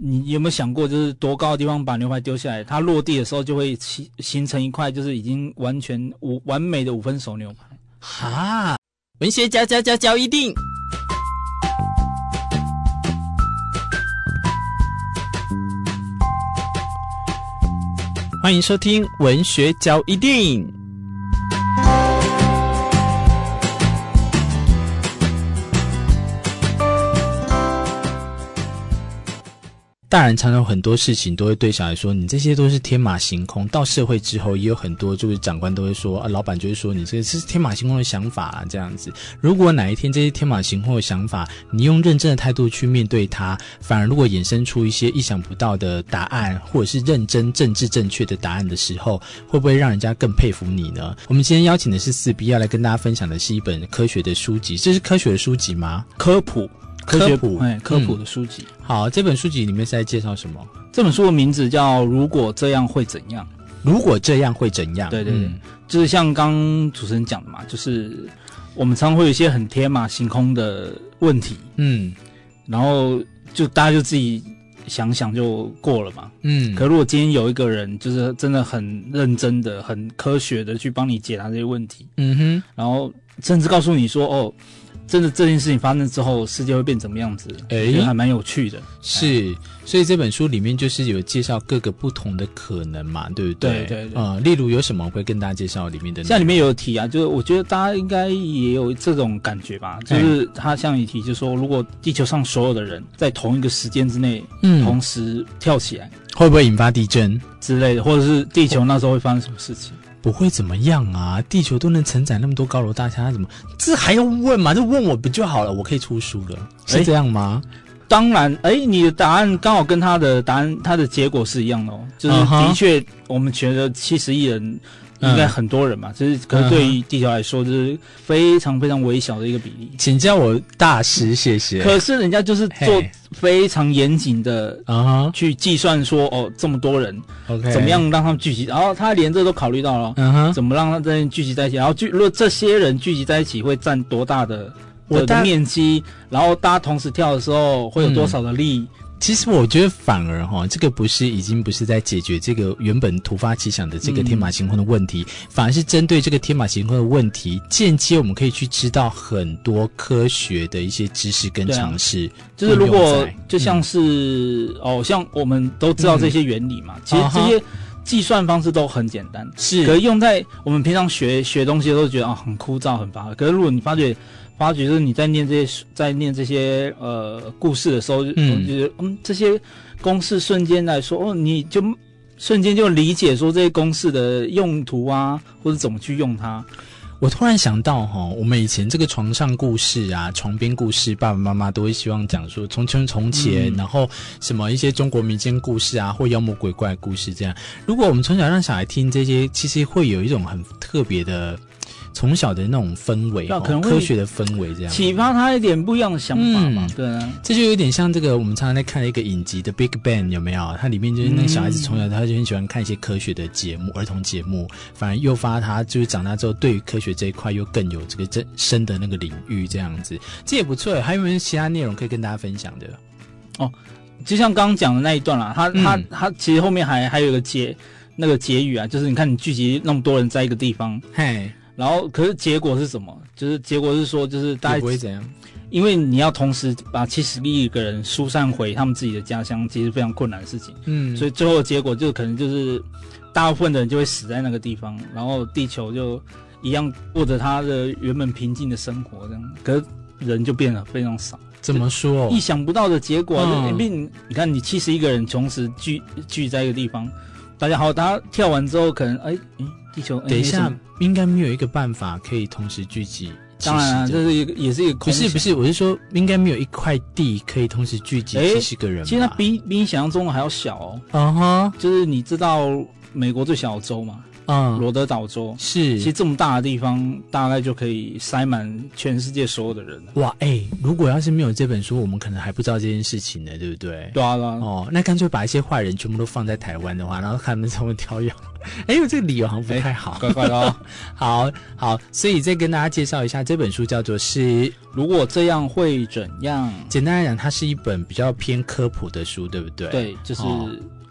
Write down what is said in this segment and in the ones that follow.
你有没有想过，就是多高的地方把牛排丢下来，它落地的时候就会形形成一块，就是已经完全五完美的五分熟牛排。哈，文学家家家教一定，欢迎收听文学教一定。大人常常很多事情都会对小孩说：“你这些都是天马行空。”到社会之后，也有很多就是长官都会说：“啊，老板就会说你这个是天马行空的想法啊，这样子。”如果哪一天这些天马行空的想法，你用认真的态度去面对它，反而如果衍生出一些意想不到的答案，或者是认真、政治正确的答案的时候，会不会让人家更佩服你呢？我们今天邀请的是四 B，要来跟大家分享的是一本科学的书籍。这是科学的书籍吗？科普。科普，哎，科普的书籍。嗯。好，这本书籍里面是在介绍什么？这本书的名字叫《如果这样会怎样》。如果这样会怎样？对对对，嗯、就是像刚主持人讲的嘛，就是我们常常会有一些很天马行空的问题，嗯，然后就大家就自己想想就过了嘛，嗯。可如果今天有一个人，就是真的很认真的、很科学的去帮你解答这些问题，嗯哼，然后甚至告诉你说，哦。真的这件事情发生之后，世界会变怎么样子？哎、欸，还蛮有趣的。是，所以这本书里面就是有介绍各个不同的可能嘛，对不对？对对对。例如有什么会跟大家介绍里面的？像里面有提啊，就是我觉得大家应该也有这种感觉吧，就是他像一提，就是说如果地球上所有的人在同一个时间之内，嗯，同时跳起来，会不会引发地震之类的，或者是地球那时候会发生什么事情？不会怎么样啊！地球都能承载那么多高楼大厦，他怎么这还要问吗？就问我不就好了？我可以出书了，是这样吗？当然，哎，你的答案刚好跟他的答案，他的结果是一样的哦。就是的确，我们觉得七十亿人。应该很多人嘛，就、嗯、是可是对于地球来说，就是非常非常微小的一个比例。请叫我大师，谢谢。可是人家就是做非常严谨的啊，去计算说哦，这么多人，OK，怎么样让他们聚集？然后他连这都考虑到了，嗯哼，怎么让他这聚集在一起？然后聚，如果这些人聚集在一起，会占多大的我，的面积？然后大家同时跳的时候，会有多少的力？嗯其实我觉得反而哈，这个不是已经不是在解决这个原本突发奇想的这个天马行空的问题，嗯、反而是针对这个天马行空的问题，间接我们可以去知道很多科学的一些知识跟常识、啊。就是如果就像是、嗯、哦，像我们都知道这些原理嘛，嗯、其实这些计算方式都很简单，是，可是用在我们平常学学东西都觉得啊、哦、很枯燥很乏味。可是如果你发觉。发觉就是你在念这些，在念这些呃故事的时候，嗯，就是嗯这些公式瞬间来说，哦，你就瞬间就理解说这些公式的用途啊，或者怎么去用它。我突然想到哈，我们以前这个床上故事啊，床边故事，爸爸妈妈都会希望讲说从前从前，嗯，然后什么一些中国民间故事啊，或妖魔鬼怪故事这样。如果我们从小让小孩听这些，其实会有一种很特别的。从小的那种氛围，可能科学的氛围这样启发他一点不一样的想法嘛？嗯、对啊，这就有点像这个我们常常在看的一个影集的《Big Bang》，有没有？它里面就是那个小孩子从小他就很喜欢看一些科学的节目，儿童节目，反而诱发他就是长大之后对于科学这一块又更有这个真深的那个领域这样子，这也不错。还有没有其他内容可以跟大家分享的？哦，就像刚刚讲的那一段啦，他他他其实后面还还有一个结那个结语啊，就是你看你聚集那么多人在一个地方，嘿。然后，可是结果是什么？就是结果是说，就是大家不会怎样，因为你要同时把七十亿个人疏散回他们自己的家乡，其实非常困难的事情。嗯，所以最后的结果就可能就是大部分的人就会死在那个地方，然后地球就一样过着他的原本平静的生活，这样。可是人就变得非常少。怎么说？意想不到的结果。嗯，并你看，你七十亿个人同时聚聚在一个地方，大家好，大家跳完之后，可能哎哎。地球，等一下，应该没有一个办法可以同时聚集。当然啊，这是一个，也是一个。不是不是，我是说，应该没有一块地可以同时聚集七十个人。其实它比比你想象中的还要小哦。嗯哼，就是你知道美国最小的州吗？嗯，罗德岛州是。其实这么大的地方，大概就可以塞满全世界所有的人。哇，哎、欸，如果要是没有这本书，我们可能还不知道这件事情呢，对不对？对啊，对啊。哦，那干脆把一些坏人全部都放在台湾的话，然后看他们怎么挑样。哎呦，这个理由好像不太好，怪怪的哦。好好，所以再跟大家介绍一下这本书，叫做是如果这样会怎样？简单来讲，它是一本比较偏科普的书，对不对？对，就是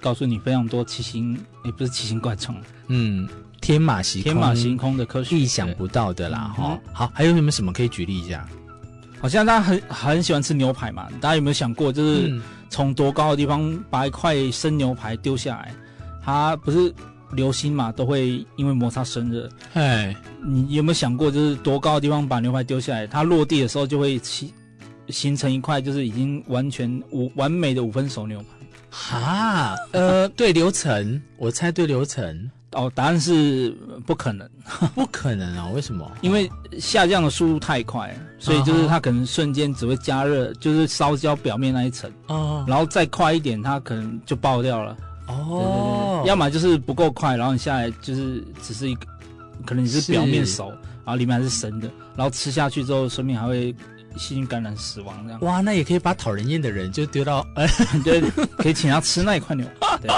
告诉你非常多奇形，也、哦、不是奇形怪状，嗯，天马行天马行空的科学，意想不到的啦，哈、嗯。好，还有没有什么可以举例一下？好像大家很很喜欢吃牛排嘛，大家有没有想过，就是从多高的地方把一块生牛排丢下来，它不是流星嘛，都会因为摩擦生热。哎，你有没有想过，就是多高的地方把牛排丢下来，它落地的时候就会形形成一块，就是已经完全五完美的五分熟牛排？哈，呃，对流程，我猜对流程。哦，答案是不可能，不可能啊！为什么？因为下降的速度太快，所以就是它可能瞬间只会加热，就是烧焦表面那一层，哦，然后再快一点，它可能就爆掉了。哦，对对对，要么就是不够快，然后你下来就是只是一个，可能你是表面熟，然后里面还是生的，然后吃下去之后，顺便还会。细菌感染死亡这样哇，那也可以把讨人厌的人就丢到，哎，对，可以请他吃那一块牛。对，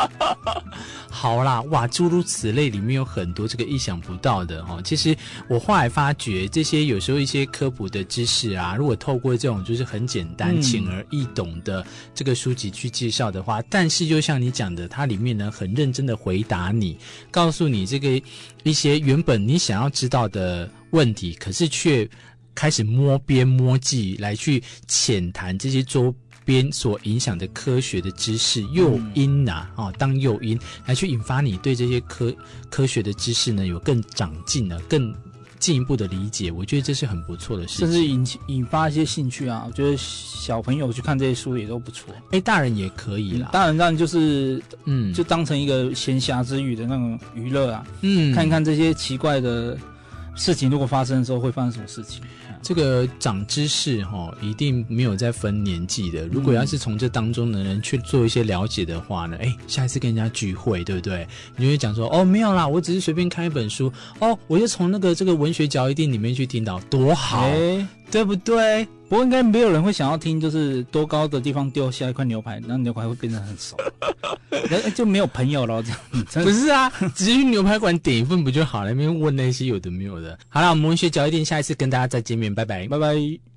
好啦，哇，诸如此类，里面有很多这个意想不到的哦。其实我后来发觉，这些有时候一些科普的知识啊，如果透过这种就是很简单、浅而易懂的这个书籍去介绍的话，嗯、但是就像你讲的，它里面呢很认真的回答你，告诉你这个一些原本你想要知道的问题，可是却。开始摸边摸际来去浅谈这些周边所影响的科学的知识诱因呐啊、哦，当诱因来去引发你对这些科科学的知识呢有更长进的、更进一步的理解，我觉得这是很不错的事情，甚至引引发一些兴趣啊。我觉得小朋友去看这些书也都不错，哎，大人也可以啦。大人当然就是嗯，就当成一个闲暇之余的那种娱乐啊，嗯，看一看这些奇怪的事情，如果发生的时候会发生什么事情。这个长知识哈，一定没有在分年纪的。如果要是从这当中的人去做一些了解的话呢，哎，下一次跟人家聚会，对不对？你就会讲说，哦，没有啦，我只是随便看一本书，哦，我就从那个这个文学交易店里面去听到，多好，哎，对不对？不过应该没有人会想要听，就是多高的地方丢下一块牛排，那牛排会变得很熟，就没有朋友了。这样不是啊，直接去牛排馆点一份不就好了？那边问那些有的没有的。好了，我们文学角一店下一次跟大家再见面，拜拜，拜拜。